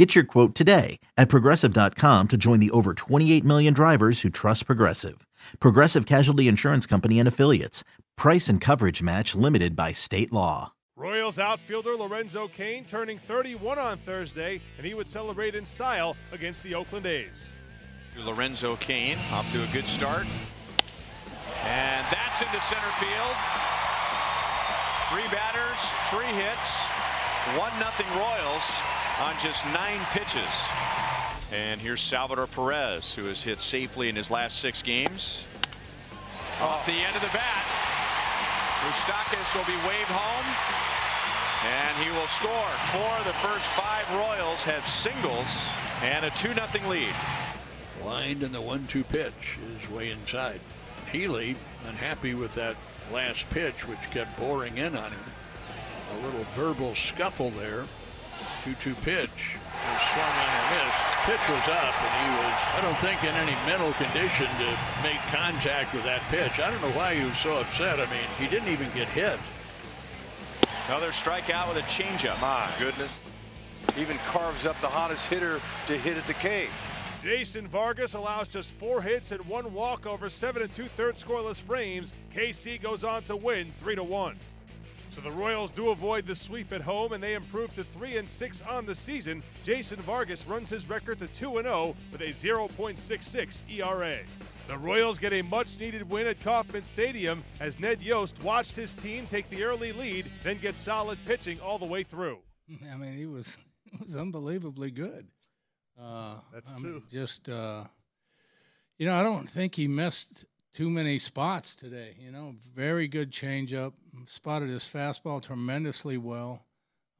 Get your quote today at progressive.com to join the over 28 million drivers who trust Progressive. Progressive Casualty Insurance Company and Affiliates. Price and coverage match limited by state law. Royals outfielder Lorenzo Cain turning 31 on Thursday, and he would celebrate in style against the Oakland A's. Lorenzo Cain off to a good start. And that's into center field. Three batters, three hits, one nothing Royals on just nine pitches. And here's Salvador Perez, who has hit safely in his last six games. Off the end of the bat, Moustakas will be waved home, and he will score. Four of the first five Royals have singles and a 2-0 lead. Lined in the one-two pitch is way inside. Healy unhappy with that last pitch, which kept boring in on him. A little verbal scuffle there. 2-2 pitch. And swung on a miss. Pitch was up, and he was, I don't think, in any mental condition to make contact with that pitch. I don't know why he was so upset. I mean, he didn't even get hit. Another strikeout with a changeup. My goodness. Even carves up the hottest hitter to hit at the K. Jason Vargas allows just four hits and one walk over seven and two-thirds scoreless frames. KC goes on to win three to one. So the Royals do avoid the sweep at home and they improve to 3 and 6 on the season. Jason Vargas runs his record to 2 and 0 with a 0.66 ERA. The Royals get a much needed win at Kauffman Stadium as Ned Yost watched his team take the early lead, then get solid pitching all the way through. I mean, he was he was unbelievably good. Uh, That's I two. mean, just uh, you know, I don't think he missed too many spots today. You know, very good changeup. Spotted his fastball tremendously well.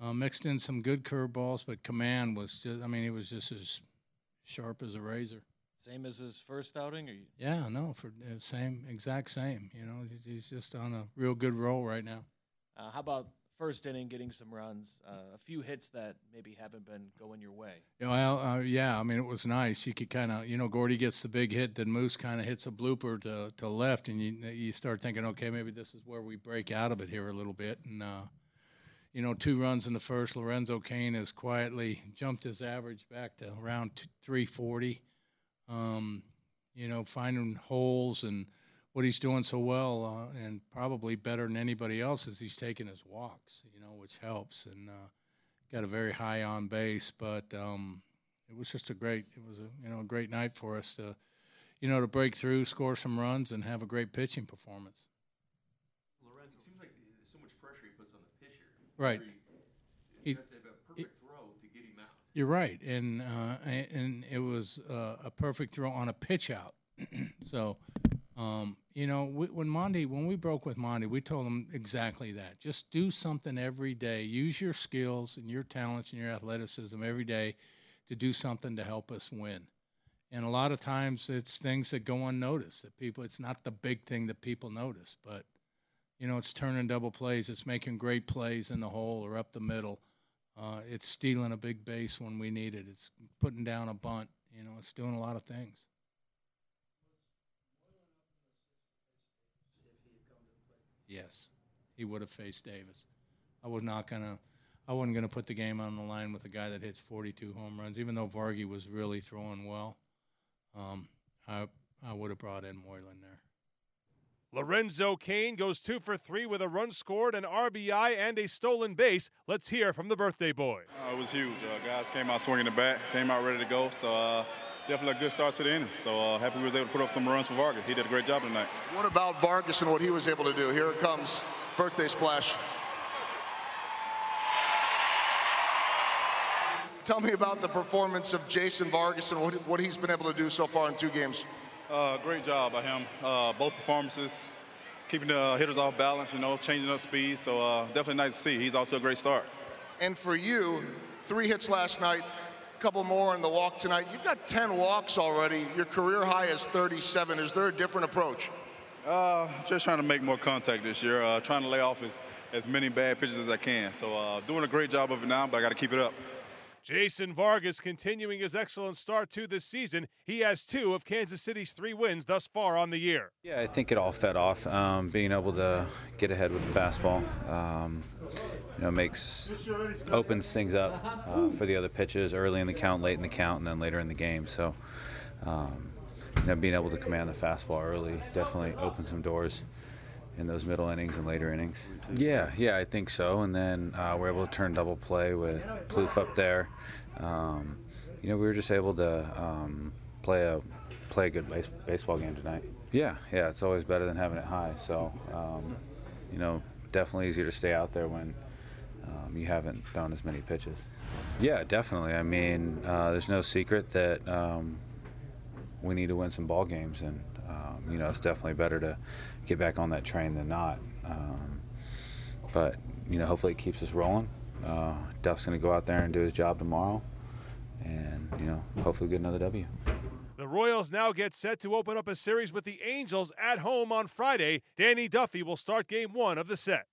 Uh, mixed in some good curveballs, but command was just. I mean, he was just as sharp as a razor. Same as his first outing, or you, Yeah, no, for uh, same exact same. You know, he's- he's just on a real good roll right now. uh, how about first inning getting some runs, uh, a few hits that maybe haven't been going your way? Yeah, Well, uh, yeah, I mean, it was nice. You could kind of, you know, Gordy gets the big hit, then Moose kind of hits a blooper to, to left, and you you start thinking, okay, maybe this is where we break out of it here a little bit. And, uh, you know, two runs in the first. Lorenzo Cain has quietly jumped his average back to around 340. Um, you know, finding holes and what he's doing so well, uh, and probably better than anybody else, is he's taking his walks, you know, which helps. And, uh, got a very high on base, but um, it was just a great it was a you know a great night for us to you know to break through, score some runs, and have a great pitching performance. Lorenzo, it seems like there's so much pressure he puts on the pitcher. Right. He, He- you have to have a perfect throw to get him out. You're right, and uh, and, and it was uh, a perfect throw on a pitch out. so, um, you know, we, when Monty, when we broke with Monty, we told him exactly that. Just do something every day. Use your skills and your talents and your athleticism every day to do something to help us win. And a lot of times, it's things that go unnoticed. That people, it's not the big thing that people notice, but you know, it's turning double plays. It's making great plays in the hole or up the middle. Uh, it's stealing a big base when we need it. It's putting down a bunt. You know, it's doing a lot of things. Yes, he would have faced Davis. I was not gonna. I wasn't gonna put the game on the line with a guy that hits 42 home runs, even though Vargy was really throwing well. Um, I I would have brought in Moylan there. Lorenzo Cain goes two for three with a run scored, an RBI, and a stolen base. Let's hear from the birthday boy. Uh, it was huge. Uh, guys came out swinging the bat, came out ready to go. So uh, definitely a good start to the inning. So uh, happy we was able to put up some runs for Vargas. He did a great job tonight. What about Vargas and what he was able to do? Here it comes. Birthday splash. Tell me about the performance of Jason Vargas and what, what he's been able to do so far in two games. Uh, great job by him. Uh, both performances, keeping the hitters off balance, you know, changing up speed. So uh, definitely nice to see. He's off to a great start. And for you, three hits last night, a couple more in the walk tonight. You've got 10 walks already. Your career high is 37. Is there a different approach? Uh, just trying to make more contact this year. Uh, trying to lay off as, as many bad pitches as I can. So uh, doing a great job of it now, but I got to keep it up. Jason Vargas continuing his excellent start to this season. He has two of Kansas City's three wins thus far on the year. Yeah, I think it all fed off. Um, being able to get ahead with the fastball, um, you know, makes opens things up uh, for the other pitches early in the count, late in the count, and then later in the game. So, um, you know, being able to command the fastball early definitely opens some doors in those middle innings and later innings. Yeah, yeah, I think so. And then uh, we're able to turn double play with Plouffe up there. Um, you know, we were just able to um, play a play a good base, baseball game tonight. Yeah, yeah, it's always better than having it high. So, um, you know, definitely easier to stay out there when um, you haven't thrown as many pitches. Yeah, definitely. I mean, uh, there's no secret that um, we need to win some ball games, and um, you know, it's definitely better to get back on that train than not. Um, but you know, hopefully it keeps us rolling. Uh, Duff's going to go out there and do his job tomorrow, and you know, hopefully get another W. The Royals now get set to open up a series with the Angels at home on Friday. Danny Duffy will start game one of the set.